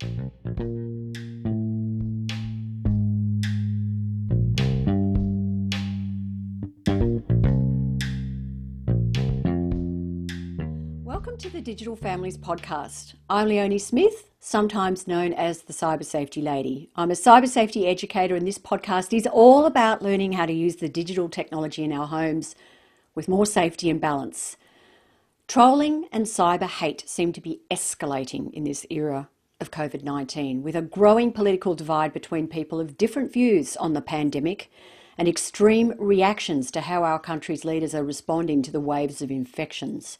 Welcome to the Digital Families Podcast. I'm Leonie Smith, sometimes known as the Cyber Safety Lady. I'm a cyber safety educator, and this podcast is all about learning how to use the digital technology in our homes with more safety and balance. Trolling and cyber hate seem to be escalating in this era of COVID 19, with a growing political divide between people of different views on the pandemic and extreme reactions to how our country's leaders are responding to the waves of infections.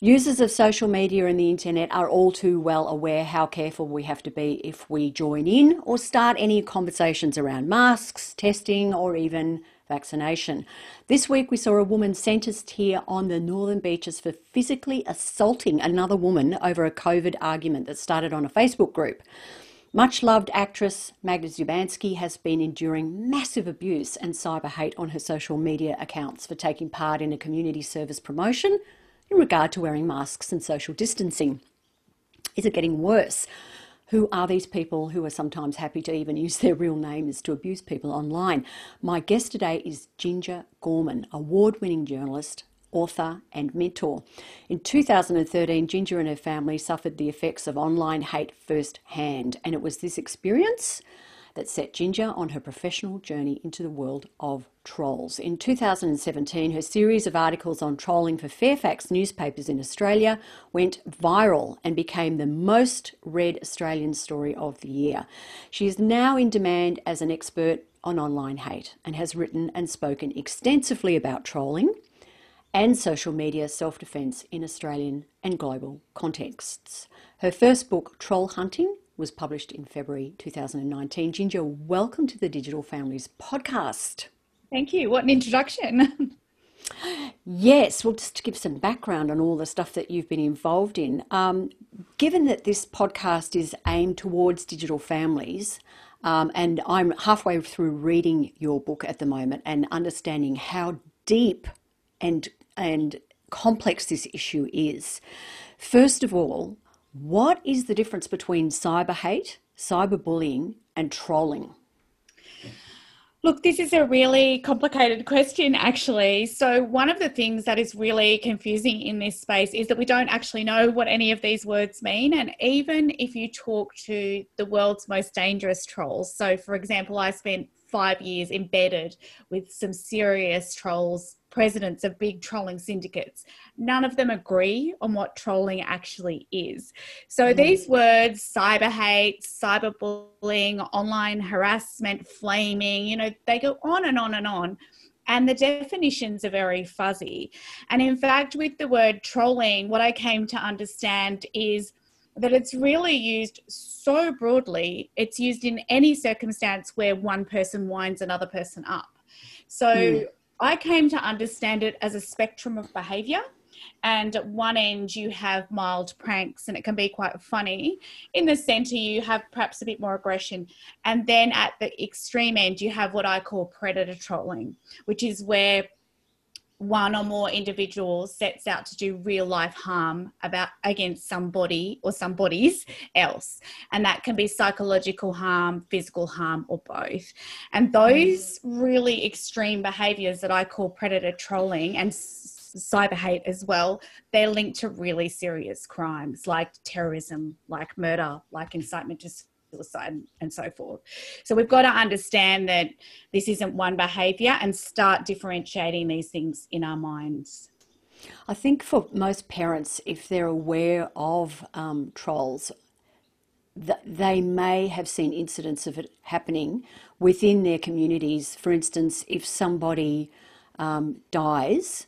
Users of social media and the internet are all too well aware how careful we have to be if we join in or start any conversations around masks, testing, or even vaccination. This week we saw a woman sentenced here on the Northern Beaches for physically assaulting another woman over a COVID argument that started on a Facebook group. Much loved actress Magda Szubanski has been enduring massive abuse and cyber hate on her social media accounts for taking part in a community service promotion in regard to wearing masks and social distancing. Is it getting worse? Who are these people who are sometimes happy to even use their real names to abuse people online? My guest today is Ginger Gorman, award winning journalist, author, and mentor. In 2013, Ginger and her family suffered the effects of online hate firsthand, and it was this experience that set Ginger on her professional journey into the world of trolls. In 2017, her series of articles on trolling for Fairfax newspapers in Australia went viral and became the most read Australian story of the year. She is now in demand as an expert on online hate and has written and spoken extensively about trolling and social media self defence in Australian and global contexts. Her first book, Troll Hunting, was published in February 2019. Ginger, welcome to the Digital Families podcast. Thank you. What an introduction. yes, well, just to give some background on all the stuff that you've been involved in, um, given that this podcast is aimed towards digital families, um, and I'm halfway through reading your book at the moment and understanding how deep and and complex this issue is. First of all, what is the difference between cyber hate, cyberbullying, and trolling? Look, this is a really complicated question, actually. So, one of the things that is really confusing in this space is that we don't actually know what any of these words mean. And even if you talk to the world's most dangerous trolls, so for example, I spent five years embedded with some serious trolls presidents of big trolling syndicates. None of them agree on what trolling actually is. So mm. these words, cyber hate, cyberbullying, online harassment, flaming, you know, they go on and on and on. And the definitions are very fuzzy. And in fact, with the word trolling, what I came to understand is that it's really used so broadly, it's used in any circumstance where one person winds another person up. So mm. I came to understand it as a spectrum of behavior. And at one end, you have mild pranks, and it can be quite funny. In the center, you have perhaps a bit more aggression. And then at the extreme end, you have what I call predator trolling, which is where one or more individuals sets out to do real life harm about against somebody or somebody's else. And that can be psychological harm physical harm or both. And those really extreme behaviors that i call predator trolling and cyber hate as well they're linked to really serious crimes like terrorism like murder like incitement to suicide and so forth. So we've got to understand that this isn't one behavior and start differentiating these things in our minds. I think for most parents, if they're aware of um, trolls, th- they may have seen incidents of it happening within their communities. For instance, if somebody um, dies,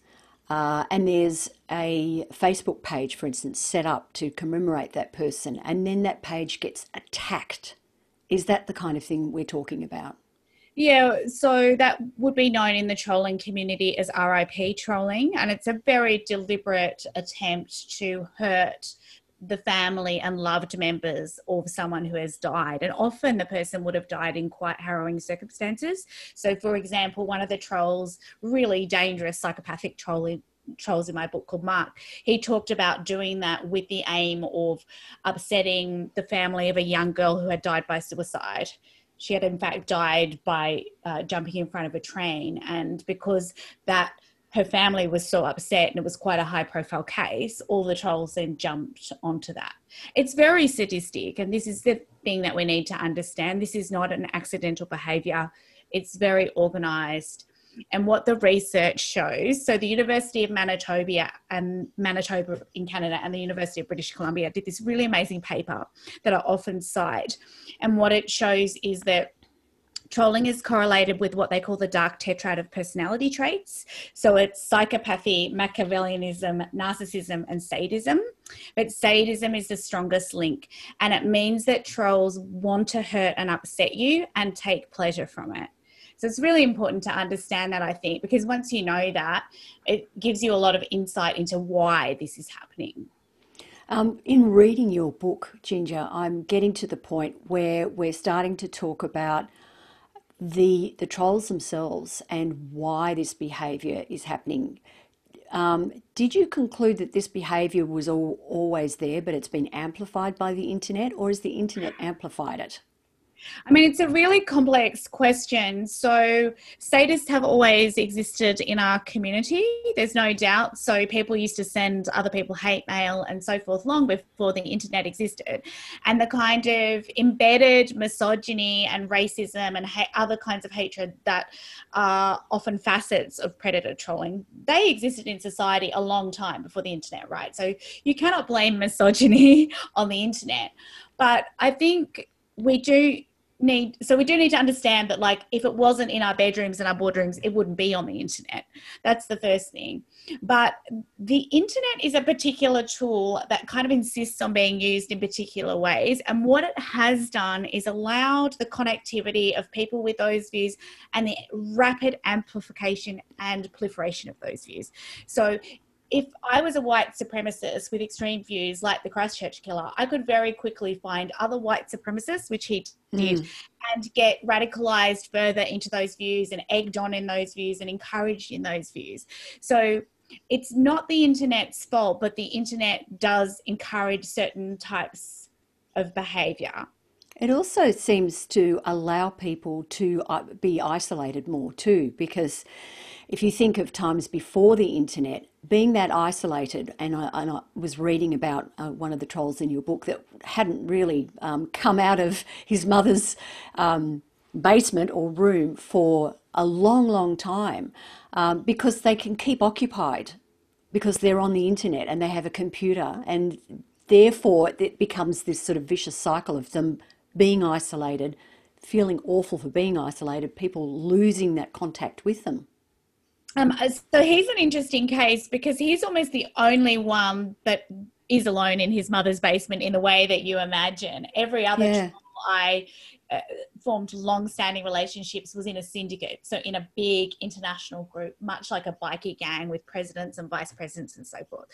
uh, and there's a Facebook page, for instance, set up to commemorate that person, and then that page gets attacked. Is that the kind of thing we're talking about? Yeah, so that would be known in the trolling community as RIP trolling, and it's a very deliberate attempt to hurt the family and loved members of someone who has died. And often the person would have died in quite harrowing circumstances. So, for example, one of the trolls, really dangerous psychopathic trolling trolls in my book called Mark, he talked about doing that with the aim of upsetting the family of a young girl who had died by suicide. She had, in fact, died by uh, jumping in front of a train. And because that her family was so upset and it was quite a high profile case, all the trolls then jumped onto that. It's very sadistic. And this is the thing that we need to understand. This is not an accidental behavior, it's very organized and what the research shows so the university of manitoba and manitoba in canada and the university of british columbia did this really amazing paper that i often cite and what it shows is that Trolling is correlated with what they call the dark tetrad of personality traits. So it's psychopathy, Machiavellianism, narcissism, and sadism. But sadism is the strongest link, and it means that trolls want to hurt and upset you and take pleasure from it. So it's really important to understand that, I think, because once you know that, it gives you a lot of insight into why this is happening. Um, in reading your book, Ginger, I'm getting to the point where we're starting to talk about the the trolls themselves and why this behaviour is happening. Um, did you conclude that this behaviour was all, always there, but it's been amplified by the internet, or has the internet amplified it? I mean, it's a really complex question. So, sadists have always existed in our community, there's no doubt. So, people used to send other people hate mail and so forth long before the internet existed. And the kind of embedded misogyny and racism and ha- other kinds of hatred that are often facets of predator trolling, they existed in society a long time before the internet, right? So, you cannot blame misogyny on the internet. But I think we do need so we do need to understand that like if it wasn't in our bedrooms and our boardrooms it wouldn't be on the internet. That's the first thing. But the internet is a particular tool that kind of insists on being used in particular ways. And what it has done is allowed the connectivity of people with those views and the rapid amplification and proliferation of those views. So if I was a white supremacist with extreme views like the Christchurch killer, I could very quickly find other white supremacists, which he did, mm. and get radicalized further into those views and egged on in those views and encouraged in those views. So it's not the internet's fault, but the internet does encourage certain types of behavior. It also seems to allow people to uh, be isolated more too, because if you think of times before the internet, being that isolated, and I, and I was reading about uh, one of the trolls in your book that hadn't really um, come out of his mother's um, basement or room for a long, long time um, because they can keep occupied because they're on the internet and they have a computer, and therefore it becomes this sort of vicious cycle of them being isolated, feeling awful for being isolated, people losing that contact with them. Um, uh, so he's an interesting case because he's almost the only one that is alone in his mother's basement in the way that you imagine. Every other yeah. I uh, formed long-standing relationships was in a syndicate, so in a big international group, much like a bikie gang with presidents and vice presidents and so forth.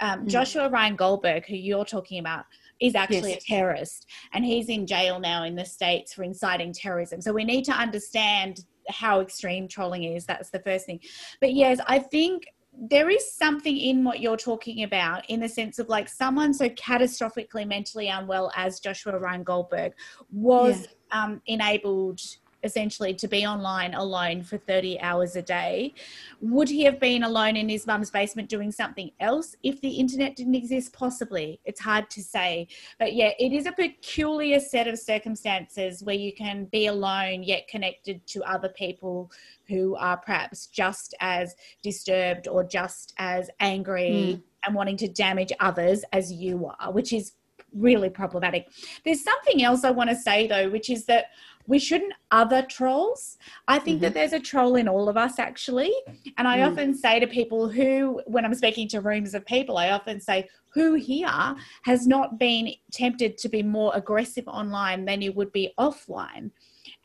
Um, mm. Joshua Ryan Goldberg, who you're talking about, is actually yes. a terrorist, and he's in jail now in the states for inciting terrorism. So we need to understand how extreme trolling is. That's the first thing. But yes, I think there is something in what you're talking about in the sense of like someone so catastrophically mentally unwell as Joshua Ryan Goldberg was yeah. um, enabled essentially to be online alone for 30 hours a day. Would he have been alone in his mum's basement doing something else if the internet didn't exist? Possibly. It's hard to say. But yeah, it is a peculiar set of circumstances where you can be alone yet connected to other people who are perhaps just as disturbed or just as angry. Mm. And wanting to damage others as you are, which is really problematic. There's something else I want to say though, which is that we shouldn't other trolls. I think mm-hmm. that there's a troll in all of us actually. And I mm. often say to people who, when I'm speaking to rooms of people, I often say, who here has not been tempted to be more aggressive online than you would be offline?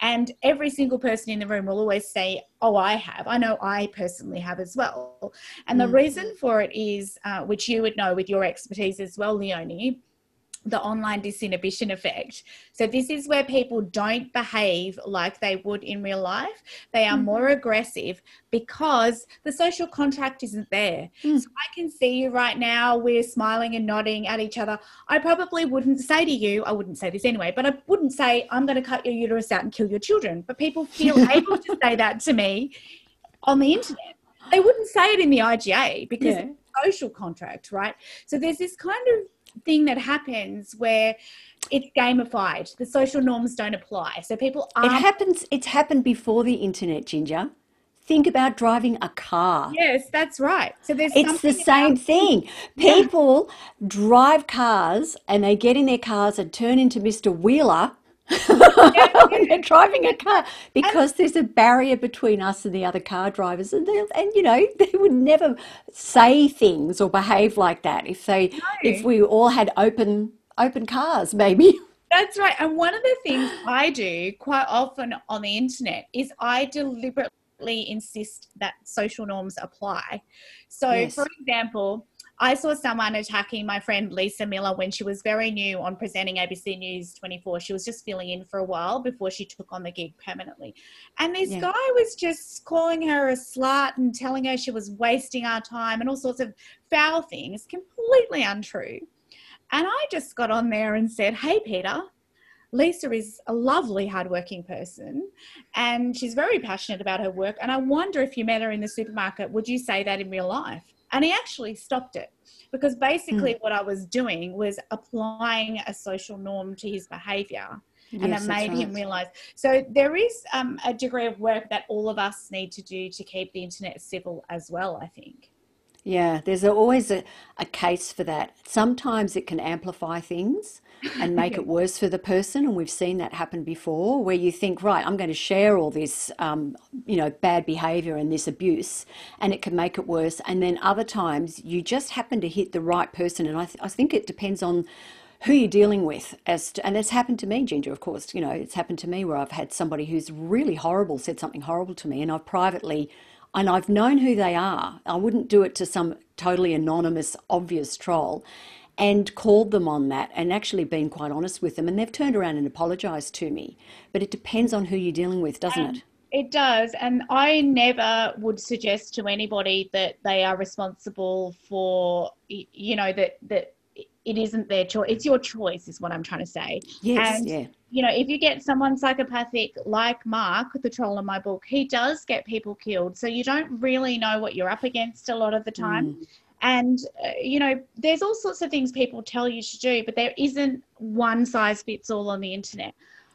And every single person in the room will always say, Oh, I have. I know I personally have as well. And mm. the reason for it is, uh, which you would know with your expertise as well, Leonie, the online disinhibition effect. So, this is where people don't behave like they would in real life. They are mm-hmm. more aggressive because the social contract isn't there. Mm. So, I can see you right now, we're smiling and nodding at each other. I probably wouldn't say to you, I wouldn't say this anyway, but I wouldn't say, I'm going to cut your uterus out and kill your children. But people feel able to say that to me on the internet. They wouldn't say it in the IGA because yeah. social contract, right? So, there's this kind of thing that happens where it's gamified. The social norms don't apply. So people are It happens it's happened before the internet, Ginger. Think about driving a car. Yes, that's right. So there's It's the same about... thing. People yeah. drive cars and they get in their cars and turn into Mr. Wheeler when they're driving a car. Because and, there's a barrier between us and the other car drivers and and you know they would never say things or behave like that if they no. if we all had open open cars maybe. That's right. And one of the things i do quite often on the internet is i deliberately insist that social norms apply. So yes. for example I saw someone attacking my friend Lisa Millar when she was very new on presenting ABC News 24. She was just filling in for a while before she took on the gig permanently. And this yeah. guy was just calling her a slut and telling her she was wasting our time and all sorts of foul things, completely untrue. And I just got on there and said, Hey, Peter, Lisa is a lovely, hardworking person and she's very passionate about her work. And I wonder if you met her in the supermarket, would you say that in real life? And he actually stopped it because basically mm. what I was doing was applying a social norm to his behavior. Yes, and it made right. him realize. So there is um, a degree of work that all of us need to do to keep the internet civil as well, I think. Yeah, there's always a, a case for that. Sometimes it can amplify things and make it worse for the person. And we've seen that happen before where you think, right, I'm going to share all this, um, you know, bad behavior and this abuse, and it can make it worse. And then other times you just happen to hit the right person. And I, th- I think it depends on who you're dealing with as to, and it's happened to me ginger of course you know it's happened to me where i've had somebody who's really horrible said something horrible to me and i've privately and I've known who they are. I wouldn't do it to some totally anonymous, obvious troll and called them on that and actually been quite honest with them. And they've turned around and apologized to me. But it depends on who you're dealing with, doesn't um, it? It does. And I never would suggest to anybody that they are responsible for, you know, that, that it isn't their choice. It's your choice, is what I'm trying to say. Yes, and, yeah. You know, if you get someone psychopathic like Mark, the troll in my book, he does get people killed. So you don't really know what you're up against a lot of the time. Mm. And, uh, you know, there's all sorts of things people tell you to do, but there isn't one size fits all on the internet.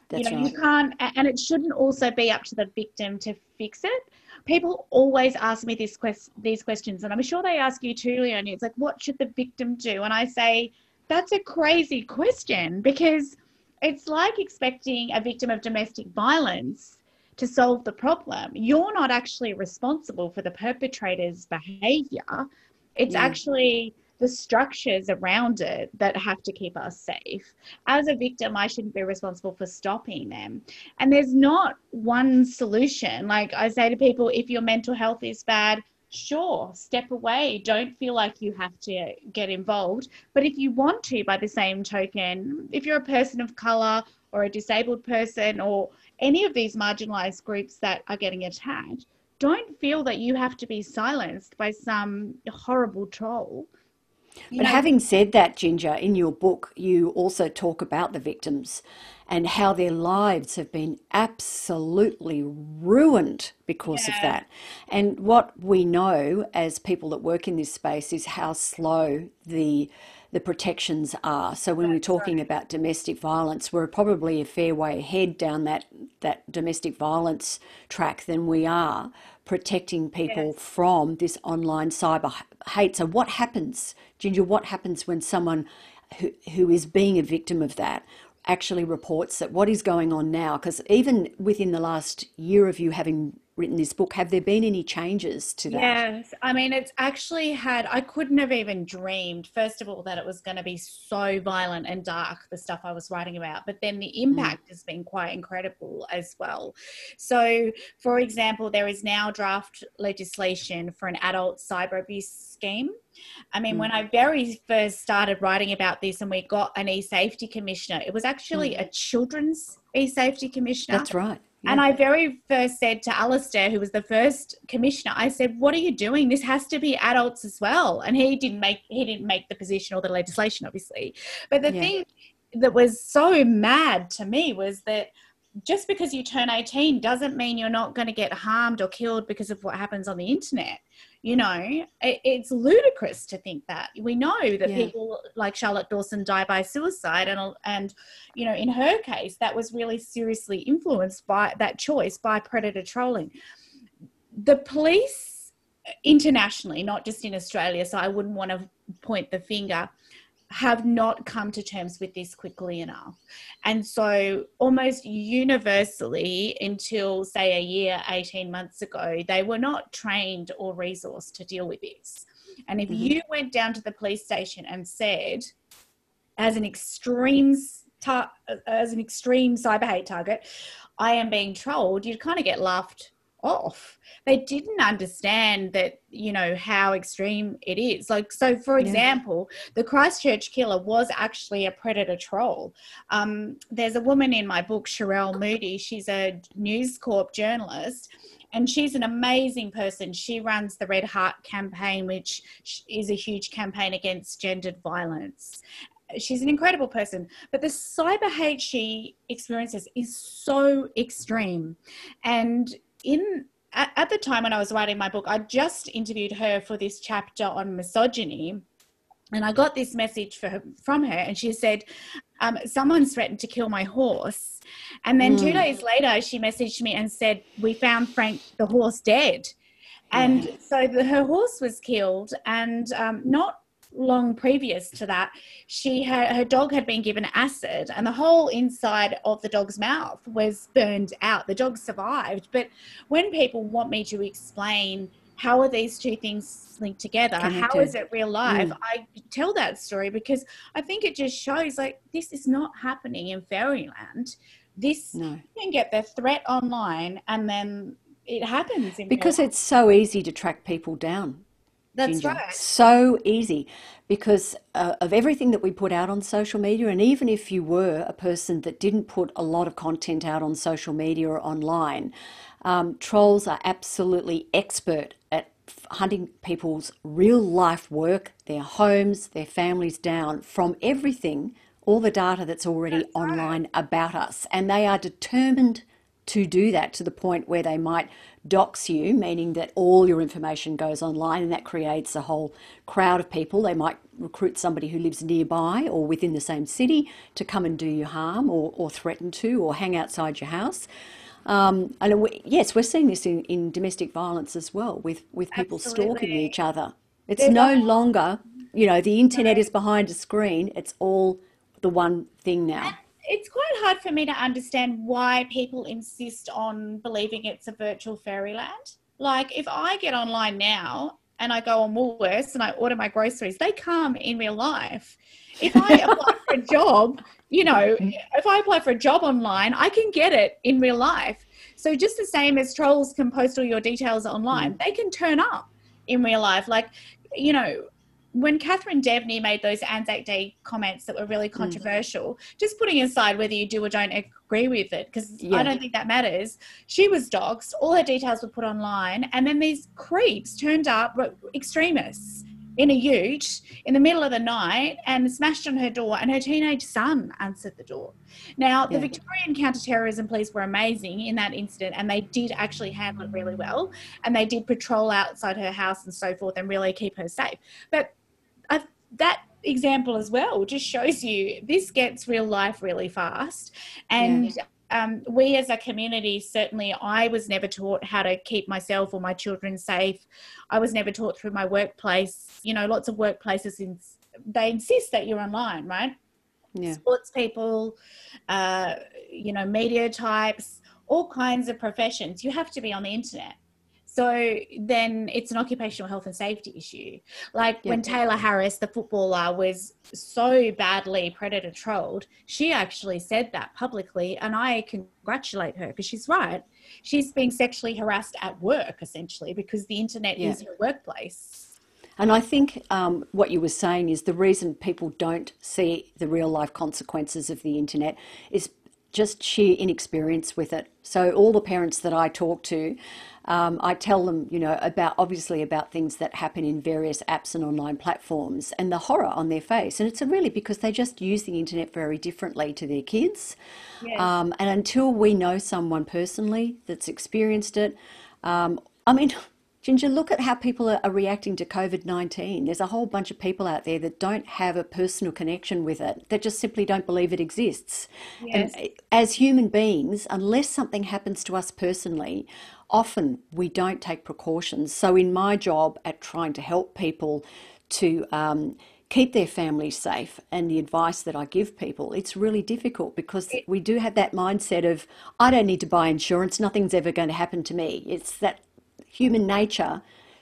That's you know, right. you can't, and it shouldn't also be up to the victim to fix it people always ask me this quest- these questions, and I'm sure they ask you too, Leonie. It's like, what should the victim do? And I say, that's a crazy question because it's like expecting a victim of domestic violence to solve the problem. You're not actually responsible for the perpetrator's behavior. It's yeah. actually the structures around it that have to keep us safe. As a victim, I shouldn't be responsible for stopping them. And there's not one solution. Like I say to people, if your mental health is bad, sure, step away. Don't feel like you have to get involved. But if you want to, by the same token, if you're a person of color or a disabled person or any of these marginalized groups that are getting attacked, don't feel that you have to be silenced by some horrible troll but having said that, Ginger, in your book, you also talk about the victims and how their lives have been absolutely ruined because yeah. of that. And what we know as people that work in this space is how slow the the protections are. So when we're talking about domestic violence, we're probably a fair way ahead down that that domestic violence track than we are protecting people yes. from this online cyber hate. So what happens, Ginger? What happens when someone who, who is being a victim of that actually reports that what is going on now because even within the last year of you having written this book. Have there been any changes to that? Yes. I mean, it's actually had, I couldn't have even dreamed, first of all, that it was going to be so violent and dark, the stuff I was writing about. But then the mm. impact mm. has been quite incredible as well. So, for example, there is now draft legislation for an adult cyber abuse scheme. I mean, mm. when I very first started writing about this and we got an e safety commissioner, it was actually mm. a children's e safety commissioner. That's right. Yeah. And I very first said to Alastair, who was the first commissioner, I said, "What are you doing? This has to be adults as well." And he didn't make he didn't make the position or the legislation, obviously. But the yeah. thing that was so mad to me was that just because you turn 18 doesn't mean you're not going to get harmed or killed because of what happens on the internet you know it, it's ludicrous to think that we know that yeah. people like charlotte dawson die by suicide and and you know in her case that was really seriously influenced by that choice by predator trolling the police internationally not just in australia so i wouldn't want to point the finger have not come to terms with this quickly enough. And so, almost universally, until say a year, 18 months ago, they were not trained or resourced to deal with this. And if mm-hmm. you went down to the police station and said, as an extreme tar- as an extreme cyber hate target, I am being trolled, you'd kind of get laughed off. They didn't understand that, you know, how extreme it is. Like, so for example, yeah. the Christchurch killer was actually a predator troll. Um, there's a woman in my book, Sherele Moody. She's a News Corp journalist. And she's an amazing person. She runs the Red Heart campaign, which is a huge campaign against gendered violence she's an incredible person but the cyber hate she experiences is so extreme and in at, at the time when I was writing my book, I just interviewed her for this chapter on misogyny. And I got this message her, from her, and she said, um, Someone's threatened to kill my horse. And then mm. two days later, she messaged me and said, We found Frank the horse dead. And so the, her horse was killed, and um, not long previous to that, she had her dog had been given acid, and the whole inside of the dog's mouth was burned out. The dog survived, but when people want me to explain how are these two things linked together, Connected. how is it real life, mm. I tell that story because I think it just shows like this is not happening in fairyland. This no. you can get the threat online, and then it happens because it's so easy to track people down that's Ginger. right. So easy because uh, of everything that we put out on social media. And even if you were a person that didn't put a lot of content out on social media or online, um, trolls are absolutely expert at hunting people's real life work, their homes, their families down from everything, all the data that's already that's online right. about us. And they are determined to do that to the point where they might dox you, meaning that all your information goes online and that creates a whole crowd of people. They might recruit somebody who lives nearby or within the same city to come and do you harm or, or threaten to or hang outside your house. Um, and we, yes, we're seeing this in, in domestic violence as well with, with people Absolutely. stalking each other. It's There's no longer, you know, the internet is behind a screen. It's all the one thing now it's quite hard for me to understand why people insist on believing it's a virtual fairyland. Like, if I get online now and I go on Woolworths and I order my groceries, they come in real life. If I apply for a job, you know, if I apply for a job online, I can get it in real life. So, just the same as trolls can post all your details online, mm. they can turn up in real life. Like, you know, when Catherine Deveny made those Anzac Day comments that were really hmm. controversial, mm. just putting aside whether you do or don't agree with it, because yeah. I don't think that matters, she was doxxed, all her details were put online, and then these creeps turned up, extremists, in a ute in the middle of the night and smashed on her door, and her teenage son answered the door. Now, the yeah. Victorian counter-terrorism police were amazing in that incident, and they did actually handle it really well, and they did patrol outside her house and so forth, and really keep her safe. But that example as well just shows you this gets real life really fast and yeah. um, we as a community certainly i was never taught how to keep myself or my children safe i was never taught through my workplace you know lots of workplaces in, they insist that you're online right yeah. sports people uh, you know media types all kinds of professions, you have to be on the internet. So then it's an occupational health and safety issue. Like yeah. when Tayla Harris, the footballer, was so badly predator trolled, she actually said that publicly. And I congratulate her because she's right. She's being sexually harassed at work, essentially, because the internet yeah. is her workplace. And I think um, what you were saying is the reason people don't see the real life consequences of the internet is just sheer inexperience with it. So all the parents that I talk to um, I tell them, you know, about obviously about things that happen in various apps and online platforms and the horror on their face. And it's really because they just use the internet very differently to their kids. Yes. Um, and until we know someone personally that's experienced it, um, I mean, Ginger, look at how people are, reacting to COVID 19. There's a whole bunch of people out there that don't have a personal connection with it, that just simply don't believe it exists. Yes. And as human beings, unless something happens to us personally, often we don't take precautions. So, in my job at trying to help people to um, keep their families safe and the advice that I give people, it's really difficult because we do have that mindset of, I don't need to buy insurance, nothing's ever going to happen to me. It's that human nature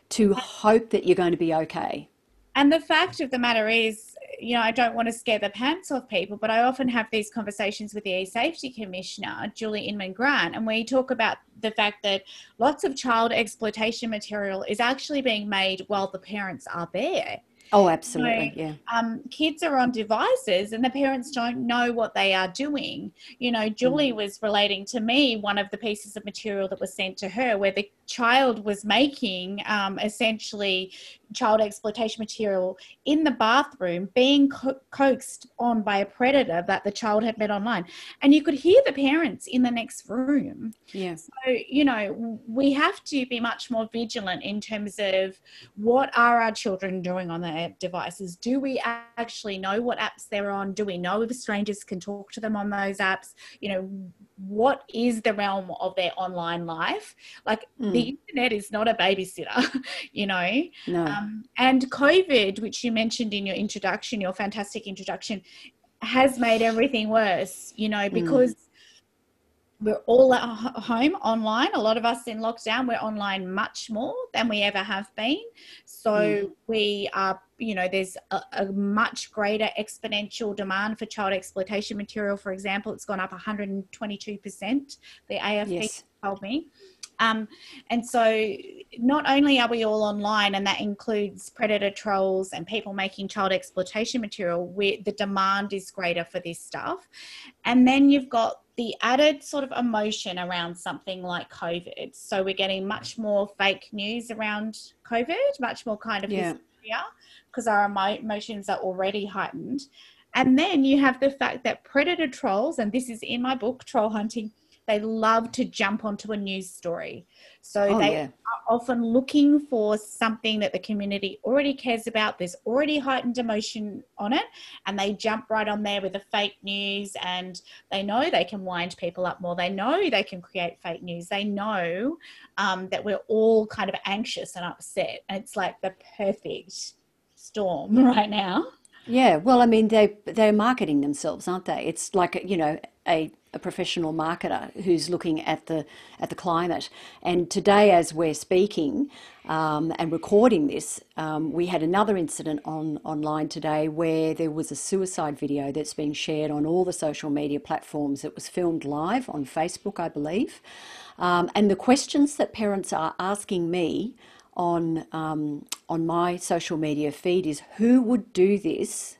to hope that you're going to be okay. And the fact of the matter is, you know, I don't want to scare the pants off people, but I often have these conversations with the e-safety commissioner, Julie Inman Grant, and we talk about the fact that lots of child exploitation material is actually being made while the parents are there. Oh, absolutely. yeah. Um, kids are on devices and the parents don't know what they are doing. You know, Julie mm. was relating to me one of the pieces of material that was sent to her where the child was making um, essentially child exploitation material in the bathroom being co- coaxed on by a predator that the child had met online. And you could hear the parents in the next room. Yes. So you know we have to be much more vigilant in terms of what are our children doing on their devices? Do we actually know what apps they're on? Do we know if strangers can talk to them on those apps? You know what is the realm of their online life like mm. the internet is not a babysitter you know no. um, and covid which you mentioned in your introduction your fantastic introduction has made everything worse you know hmm. because mm we're all at home online. A lot of us in lockdown, we're online much more than we ever have been. So mm. we are, you know, there's a, a, much greater exponential demand for child exploitation material. For example, it's gone up 122%. The AFP yes. told me. Um, and so not only are we all online, and that includes predator trolls and people making child exploitation material, where the demand is greater for this stuff. And then you've got the added sort of emotion around something like COVID. So we're getting much more fake news around COVID, much more kind of yeah. hysteria because our emotions are already heightened. And then you have the fact that predator trolls, and this is in my book, Troll Hunting they love to jump onto a news story. So oh, they yeah. are often looking for something that the community already cares about. There's already heightened emotion on it, and they jump right on there with the fake news. And they know they can wind people up more. They know they can create fake news. They know um, that we're all kind of anxious and upset. And it's like the perfect storm right now. Yeah, well, I mean, they they're marketing themselves, aren't they? It's like you know a a professional marketer who's looking at the at the climate. And today, as we're speaking um, and recording this, um, we had another incident on online today where there was a suicide video that's being shared on all the social media platforms. It was filmed live on Facebook, I believe. Um, and the questions that parents are asking me on um, on my social media feed is who would do this?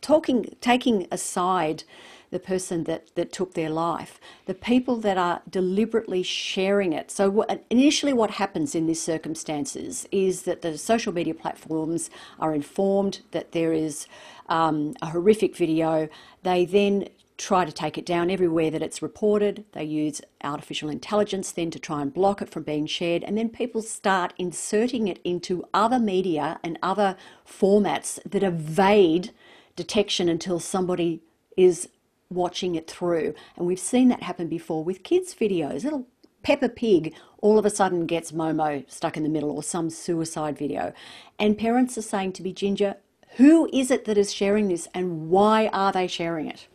Talking, taking aside the person that, that took their life, the people that are deliberately sharing it. So, what, initially, what happens in these circumstances is that the social media platforms are informed that there is um, a horrific video. They then try to take it down everywhere that it's reported. They use artificial intelligence then to try and block it from being shared. And then people start inserting it into other media and other formats that evade detection until somebody is watching it through. And we've seen that happen before with kids' videos. Little Peppa Pig all of a sudden gets Momo stuck in the middle or some suicide video. And parents are saying to be Ginger, who is it that is sharing this and why are they sharing it?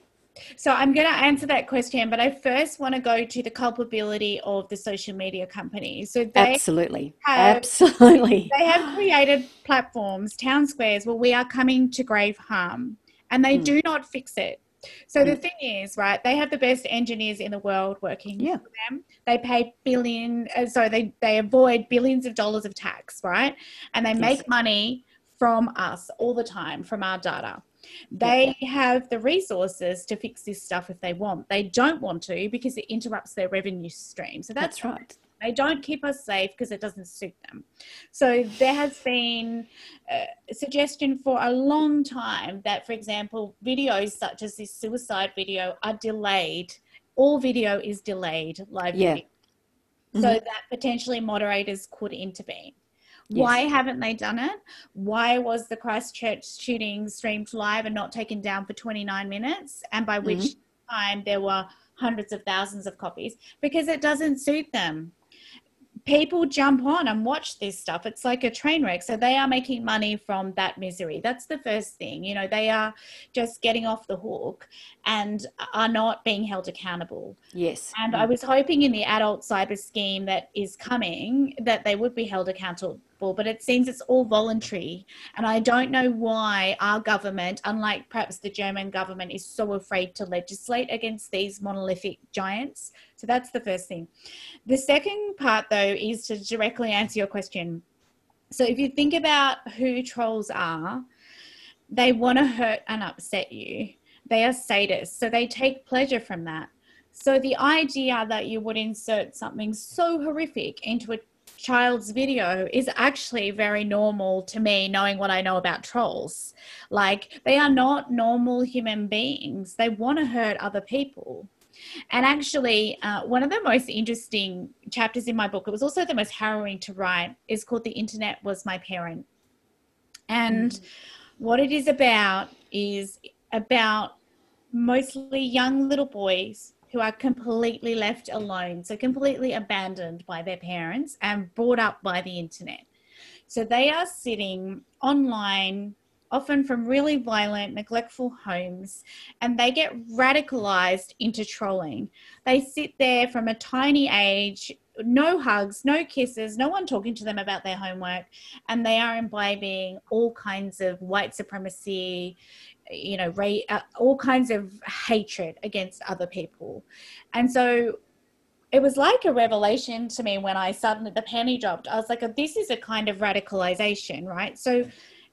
So I'm going to answer that question, but I first want to go to the culpability of the social media companies. So they absolutely, have, absolutely, they have created platforms, town squares, where we are coming to grave harm, and they mm. do not fix it. So the mm. thing is, right? They have the best engineers in the world working yeah. for them. They pay billion, uh, so they they avoid billions of dollars of tax, right? And they yes. make money from us all the time from our data. They yeah. have the resources to fix this stuff if they want. They don't want to because it interrupts their revenue stream. So that's, that's right. They don't keep us safe because it doesn't suit them. So there has been a suggestion for a long time that, for example, videos such as this suicide video are delayed. All video is delayed, live yeah. video. Mm-hmm. So that potentially moderators could intervene. Yes. Why haven't they done it? Why was the Christchurch shooting streamed live and not taken down for 29 minutes? And by which mm-hmm. time there were hundreds of thousands of copies? Because it doesn't suit them people jump on and watch this stuff. It's like a train wreck. So they are making money from that misery. That's the first thing. You know, they are just getting off the hook and are not being held accountable. Yes. And I was hoping in the adult cyber scheme that is coming that they would be held accountable but it seems it's all voluntary. And I don't know why our government, unlike perhaps the German government, is so afraid to legislate against these monolithic giants. So that's the first thing. The second part, though, is to directly answer your question. So if you think about who trolls are, they want to hurt and upset you. They are sadists, so they take pleasure from that. So the idea that you would insert something so horrific into a child's video is actually very normal to me knowing what I know about trolls. Like they are not normal human beings. They want to hurt other people. And actually, uh, one of the most interesting chapters in my book, it was also the most harrowing to write, is called The Internet Was My Parent. And mm. what it is about is about mostly young little boys who are completely left alone, so completely abandoned by their parents and brought up by the internet. So they are sitting online, often from really violent, neglectful homes, and they get radicalized into trolling. They sit there from a tiny age, no hugs, no kisses, no one talking to them about their homework, and they are imbibing all kinds of white supremacy, you know, ra- uh, all kinds of hatred against other people. And so it was like a revelation to me when I suddenly, the penny dropped. I was like, this is a kind of radicalization, right? So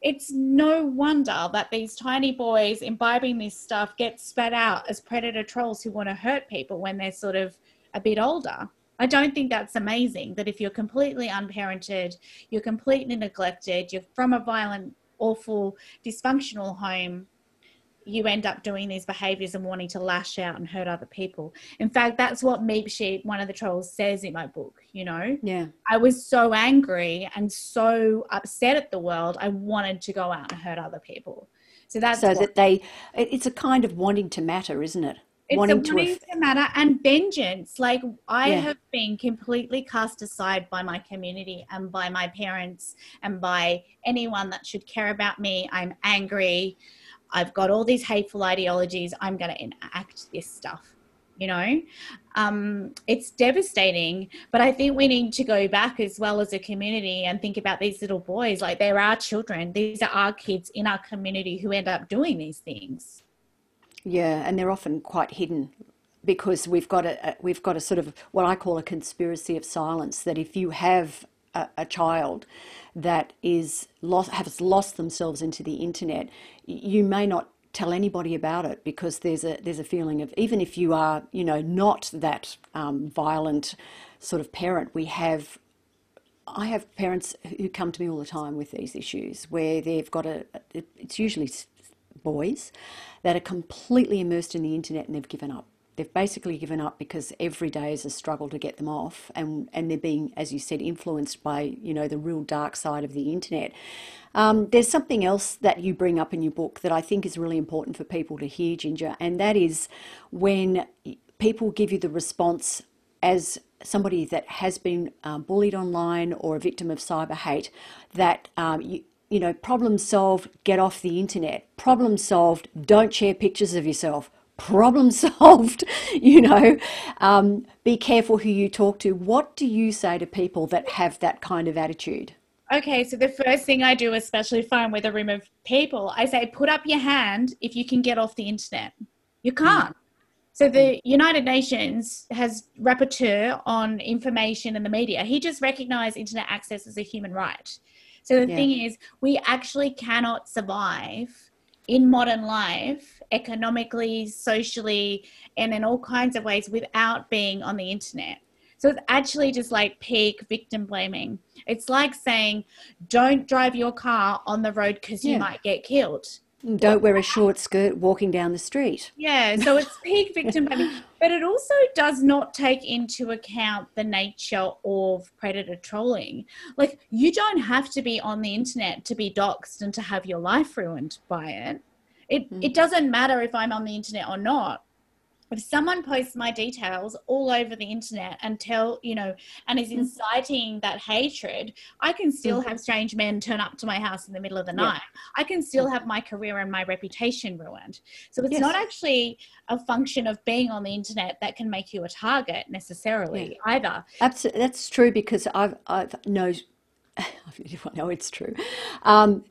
it's no wonder that these tiny boys imbibing this stuff get spat out as predator trolls who want to hurt people when they're sort of a bit older. I don't think that's amazing that if you're completely unparented, you're completely neglected, you're from a violent, awful, dysfunctional home, you end up doing these behaviors and wanting to lash out and hurt other people. In fact, that's what Meep Sheep, one of the trolls, says in my book. You know, yeah, I was so angry and so upset at the world, I wanted to go out and hurt other people. So that's so what, that they. It's a kind of wanting to matter, isn't it? It's wanting, to, wanting to, matter and vengeance. Like I yeah. have been completely cast aside by my community and by my parents and by anyone that should care about me. I'm angry. I've got all these hateful ideologies. I'm going to enact this stuff. You know, um, it's devastating. But I think we need to go back as well as a community and think about these little boys. Like there are children, these are our kids in our community who end up doing these things. Yeah, and they're often quite hidden because we've got a we've got a sort of what I call a conspiracy of silence. That if you have a, a child that is lost, has lost themselves into the internet, you may not tell anybody about it because there's a there's a feeling of even if you are you know not that um, violent sort of parent, we have. I have parents who come to me all the time with these issues where they've got a. It's usually boys that are completely immersed in the internet and they've given up they've basically given up because every day is a struggle to get them off and and they're being as you said influenced by you know the real dark side of the internet um, there's something else that you bring up in your book that I think is really important for people to hear, Ginger, and that is when people give you the response as somebody that has been um, bullied online or a victim of cyber hate that um, you, you know, problem solved, get off the internet. Problem solved, don't share pictures of yourself problem solved. You know, um, be careful who you talk to. What do you say to people that have that kind of attitude? Okay, so the first thing I do, especially if I'm with a room of people, I say, put up your hand if you can get off the internet. You can't. So the United Nations has rapporteur on information and the media. He just recognized internet access as a human right. So the Yeah. thing is, we actually cannot survive in modern life economically, socially, and in all kinds of ways without being on the internet. So it's actually just like peak victim blaming. It's like saying, don't drive your car on the road because you Yeah. might get killed. Don't wear a short skirt walking down the street. Yeah, so it's peak victim blaming, but it also does not take into account the nature of predator trolling. Like, you don't have to be on the internet to be doxxed and to have your life ruined by it. It, Mm. it doesn't matter if I'm on the internet or not. If someone posts my details all over the internet and tell, you know, and is inciting that hatred, I can still have strange men turn up to my house in the middle of the Mm. Yeah. night. I can still have my career and my reputation ruined. So it's Yes. not actually a function of being on the internet that can make you a target necessarily either. That's that's true because I've I've know I know it's true. Um,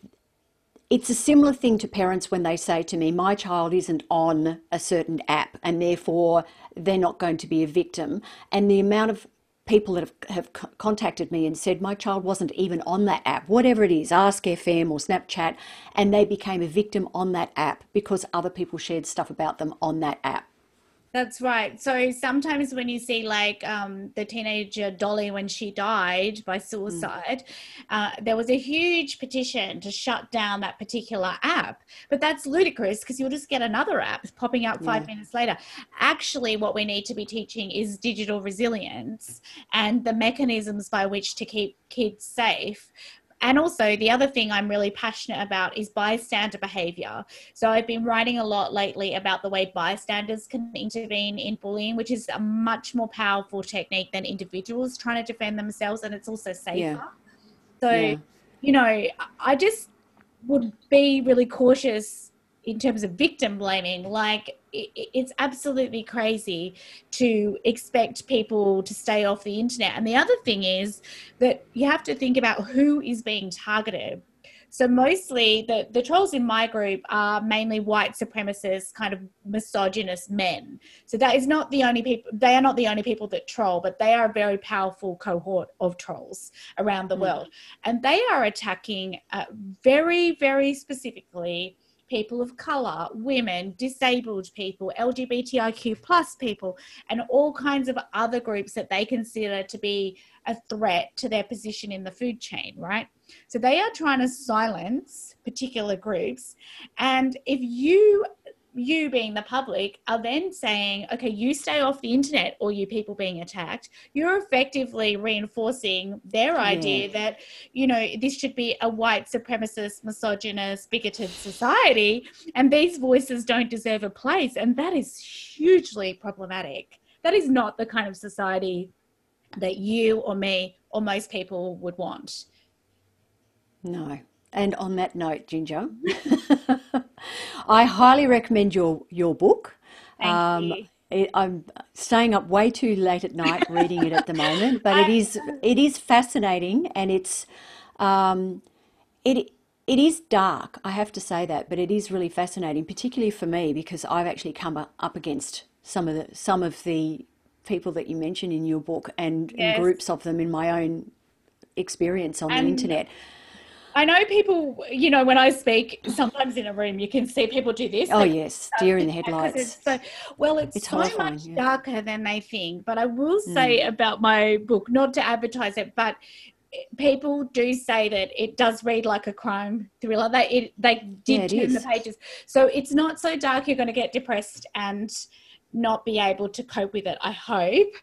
it's a similar thing to parents when they say to me, "My child isn't on a certain app, and therefore they're not going to be a victim." And the amount of people that have, have contacted me and said my child wasn't even on that app, whatever it is, Ask FM or Snapchat, and they became a victim on that app because other people shared stuff about them on that app. That's right. So sometimes when you see like um, the teenager Dolly when she died by suicide, uh, there was a huge petition to shut down that particular app. But that's ludicrous because you'll just get another app popping up five Yeah. minutes later. Actually, what we need to be teaching is digital resilience and the mechanisms by which to keep kids safe. And also, the other thing I'm really passionate about is bystander behavior. So, I've been writing a lot lately about the way bystanders can intervene in bullying, which is a much more powerful technique than individuals trying to defend themselves, and it's also safer. Yeah. So, Yeah. you know, I- just would be really cautious in terms of victim blaming. Like, it's absolutely crazy to expect people to stay off the internet. And the other thing is that you have to think about who is being targeted. So mostly the, the trolls in my group are mainly white supremacist, kind of misogynist men. So that is not the only people they are not the only people that troll, but they are a very powerful cohort of trolls around the Mm. world. And they are attacking uh, very, very specifically people of color, women, disabled people, LGBTIQ plus people, and all kinds of other groups that they consider to be a threat to their position in the food chain, right? So they are trying to silence particular groups. And if you you being the public are then saying, okay, you stay off the internet or you people being attacked, you're effectively reinforcing their idea Yeah. that, you know, this should be a white supremacist, misogynist, bigoted society, and these voices don't deserve a place. And that is hugely problematic. That is not the kind of society that you or me or most people would want. No. And on that note, Ginger, I highly recommend your your book. Thank you. it, I'm staying up way too late at night reading it at the moment, but it is it is fascinating and it's um, it it is dark. I have to say that, but it is really fascinating, particularly for me because I've actually come up against some of the some of the people that you mention in your book and, and Yes. groups of them in my own experience on the internet. I know people, you know, when I speak, sometimes in a room, you can see people do this. Oh yes, deer in the headlights. it's so well it's, It's so much yeah. darker than they think but i will Mm. say about my book not to advertise it but people do say that it does read like a crime thriller they it they did Yeah, turn the pages so it's not so dark you're going to get depressed and not be able to cope with it i hope.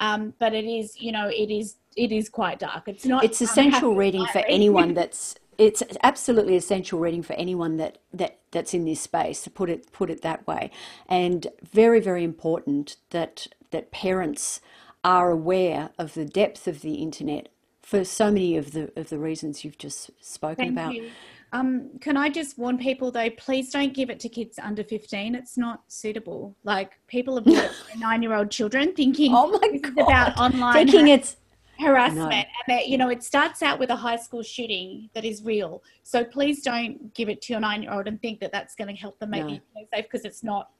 Um, but it is you know it is it is quite dark. It's not It's essential reading for anyone that's it's absolutely essential reading for anyone that, that that's in this space to put it put it that way. And very very important that that parents are aware of the depth of the internet for so many of the of the reasons you've just spoken Thank about. you. Um, can I just warn people though, please don't give it to kids under 15. It's not suitable. Like people have bought nine year old children thinking Oh my God. about online Thinking har- it's harassment. And that, you know, it starts out with a high school shooting that is real. So please don't give it to your nine year old and think that that's going to help them make No. you safe because it's not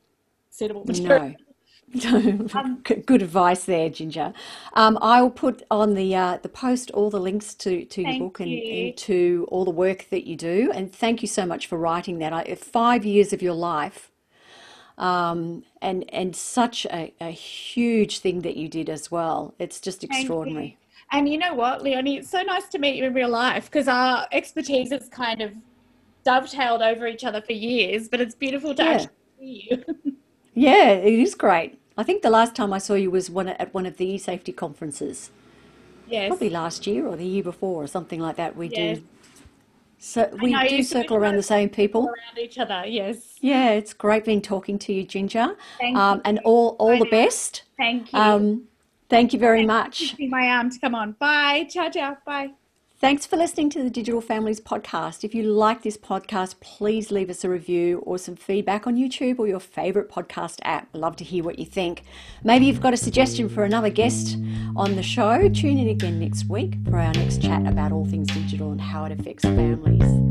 suitable material. no. Good good advice there, Ginger. Um, I will put on the uh, the post all the links to, to your book and, you. and to all the work that you do. And thank you so much for writing that. I, five years of your life, um, and and such a, a huge thing that you did as well. It's just Thank you. extraordinary. And you know what, Leonie, it's so nice to meet you in real life because our expertise has kind of dovetailed over each other for years, but it's beautiful to Yeah. actually see you. Yeah, it is great. I think the last time I saw you was one at one of the e-safety conferences, yes. probably last year or the year before or something like that. We Yes. do so we know, do circle around the same people. around each other. Yes. Yeah, it's great being talking to you, Ginger. Thank Um, you. and all all the now. best. Thank you. Um, thank you very much. Twisting my arm to come on. Bye. Ciao, ciao. Bye. Thanks for listening to the Digital Families podcast. If you like this podcast, please leave us a review or some feedback on YouTube or your favorite podcast app. Love to hear what you think. Maybe you've got a suggestion for another guest on the show. Tune in again next week for our next chat about all things digital and how it affects families.